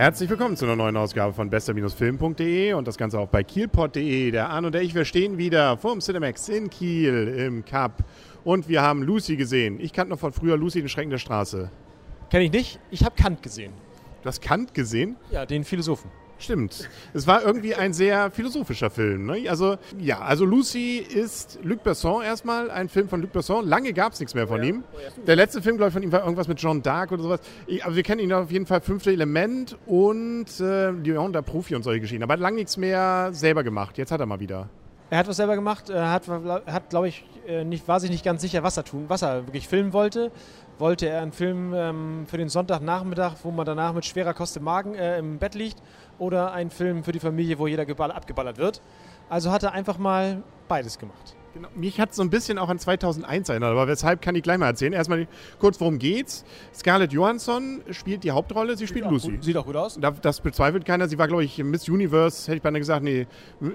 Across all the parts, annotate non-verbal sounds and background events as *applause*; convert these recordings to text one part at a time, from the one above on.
Herzlich willkommen zu einer neuen Ausgabe von bester-film.de und das Ganze auch bei kielpot.de. Der Arne und ich, wir stehen wieder vorm Cinemax in Kiel im Cup und wir haben Lucy gesehen. Ich kannte noch von früher Lucy, den Schrecken der Straße. Kenne ich nicht. Ich habe Kant gesehen. Du hast Kant gesehen? Ja, den Philosophen. Stimmt. Es war irgendwie ein sehr philosophischer Film. Ne? Also, ja, also Lucy ist Luc Besson erstmal, ein Film von Luc Besson. Lange gab es nichts mehr von oh ja. ihm. Oh ja, Der letzte Film, glaube ich, von ihm war irgendwas mit John Dark oder sowas. Ich, also wir kennen ihn auf jeden Fall Fünfte Element und äh, Leon der Profi und solche Geschichten. Aber er hat lange nichts mehr selber gemacht. Jetzt hat er mal wieder. Er hat was selber gemacht, er hat, hat glaube ich, äh, nicht, war sich nicht ganz sicher, was er tun, was er wirklich filmen wollte. Wollte er einen Film ähm, für den Sonntagnachmittag, wo man danach mit schwerer Kost im Magen äh, im Bett liegt, oder einen Film für die Familie, wo jeder abgeballert wird. Also hat er einfach mal beides gemacht. Genau. Mich hat es so ein bisschen auch an 2001 erinnert, aber weshalb kann ich gleich mal erzählen. Erstmal kurz, worum geht's. Scarlett Johansson spielt die Hauptrolle, sie spielt sieht Lucy. Auch sieht auch gut aus. Das bezweifelt keiner. Sie war, glaube ich, Miss Universe, hätte ich beinahe gesagt, nee,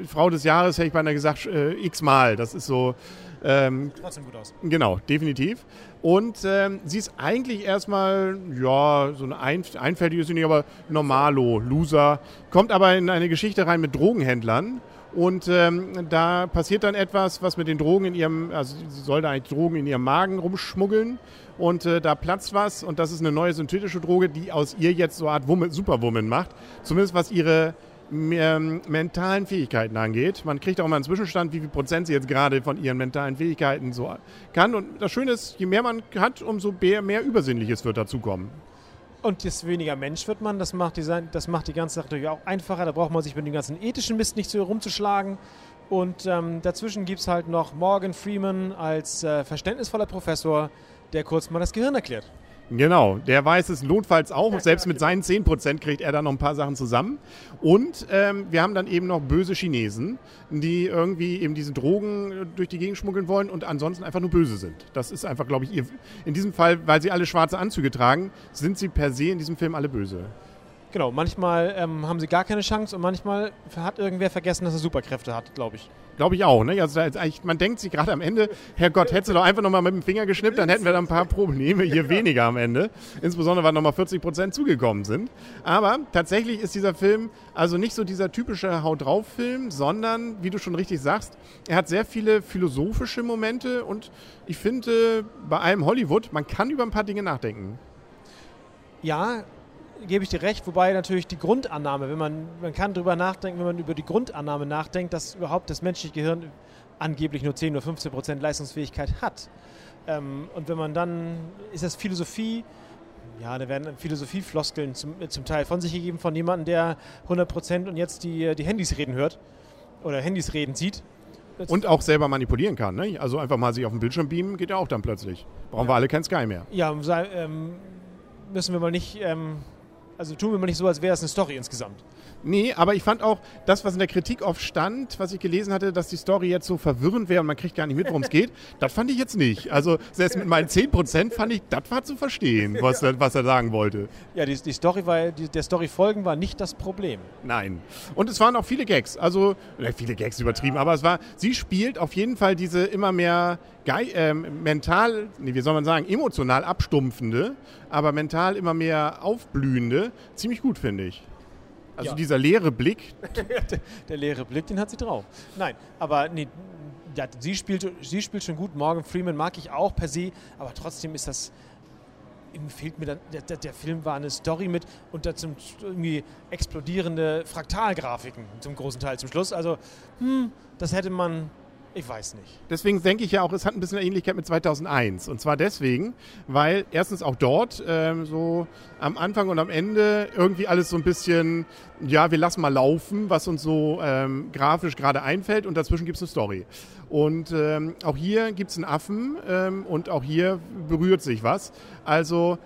Frau des Jahres, hätte ich beinahe gesagt, äh, x-mal. Das ist so. Ähm, Trotzdem gut aus. Genau, definitiv. Und ähm, sie ist eigentlich erstmal, ja, so eine ein, einfältige aber normalo, Loser. Kommt aber in eine Geschichte rein mit Drogenhändlern und ähm, da passiert dann etwas, was mit den Drogen in ihrem, also sie soll da eigentlich Drogen in ihrem Magen rumschmuggeln. Und äh, da platzt was und das ist eine neue synthetische Droge, die aus ihr jetzt so eine Art Woman, Superwoman macht. Zumindest was ihre ähm, mentalen Fähigkeiten angeht. Man kriegt auch mal einen Zwischenstand, wie viel Prozent sie jetzt gerade von ihren mentalen Fähigkeiten so kann. Und das Schöne ist, je mehr man hat, umso mehr, mehr Übersinnliches wird dazukommen. Und desto weniger Mensch wird man. Das macht, die, das macht die ganze Sache natürlich auch einfacher. Da braucht man sich mit dem ganzen ethischen Mist nicht so rumzuschlagen. Und ähm, dazwischen gibt es halt noch Morgan Freeman als äh, verständnisvoller Professor, der kurz mal das Gehirn erklärt. Genau, der weiß es notfalls auch. Selbst mit seinen 10% kriegt er da noch ein paar Sachen zusammen. Und ähm, wir haben dann eben noch böse Chinesen, die irgendwie eben diese Drogen äh, durch die Gegend schmuggeln wollen und ansonsten einfach nur böse sind. Das ist einfach, glaube ich, ihr. In diesem Fall, weil sie alle schwarze Anzüge tragen, sind sie per se in diesem Film alle böse. Genau, manchmal ähm, haben sie gar keine Chance und manchmal hat irgendwer vergessen, dass er Superkräfte hat, glaube ich. Glaube ich auch. Ne? Also man denkt sich gerade am Ende, Herrgott, hättest du doch einfach nochmal mit dem Finger geschnippt, dann hätten wir da ein paar Probleme hier weniger am Ende. Insbesondere, weil nochmal 40 Prozent zugekommen sind. Aber tatsächlich ist dieser Film also nicht so dieser typische Haut drauf Film, sondern, wie du schon richtig sagst, er hat sehr viele philosophische Momente und ich finde, bei allem Hollywood, man kann über ein paar Dinge nachdenken. Ja, gebe ich dir recht, wobei natürlich die Grundannahme, wenn man, man kann darüber nachdenken, wenn man über die Grundannahme nachdenkt, dass überhaupt das menschliche Gehirn angeblich nur 10 oder 15 Prozent Leistungsfähigkeit hat. Ähm, und wenn man dann, ist das Philosophie, ja, da werden Philosophiefloskeln zum, zum Teil von sich gegeben von jemandem, der 100 Prozent und jetzt die, die Handys reden hört oder Handys reden sieht. Und auch selber manipulieren kann. Ne? Also einfach mal sich auf den Bildschirm beamen, geht ja auch dann plötzlich. Brauchen ja. wir alle kein Sky mehr. Ja, ähm, müssen wir mal nicht ähm, also tun wir mal nicht so, als wäre es eine Story insgesamt. Nee, aber ich fand auch das, was in der Kritik oft stand, was ich gelesen hatte, dass die Story jetzt so verwirrend wäre und man kriegt gar nicht mit, worum es geht, *laughs* das fand ich jetzt nicht. Also selbst mit meinen 10% fand ich, das war zu verstehen, was, er, was er sagen wollte. Ja, die, die Story war, die, der Story folgen war nicht das Problem. Nein. Und es waren auch viele Gags. Also, viele Gags übertrieben, ja. aber es war, sie spielt auf jeden Fall diese immer mehr Ge äh, mental, nee, wie soll man sagen, emotional abstumpfende, aber mental immer mehr aufblühende, ziemlich gut, finde ich. Also ja. dieser leere Blick. *laughs* der, der, leere Blick, den hat sie drauf. Nein, aber nee, ja, sie, spielt, sie spielt schon gut. Morgan Freeman mag ich auch per se, aber trotzdem ist das. Fehlt mir dann, der, der Film war eine Story mit und dazu irgendwie explodierende Fraktalgrafiken zum großen Teil zum Schluss. Also, hm, das hätte man ich weiß nicht. Deswegen denke ich ja auch, es hat ein bisschen Ähnlichkeit mit 2001. Und zwar deswegen, weil erstens auch dort ähm, so am Anfang und am Ende irgendwie alles so ein bisschen, ja, wir lassen mal laufen, was uns so ähm, grafisch gerade einfällt und dazwischen gibt es eine Story. Und ähm, auch hier gibt es einen Affen ähm, und auch hier berührt sich was. Also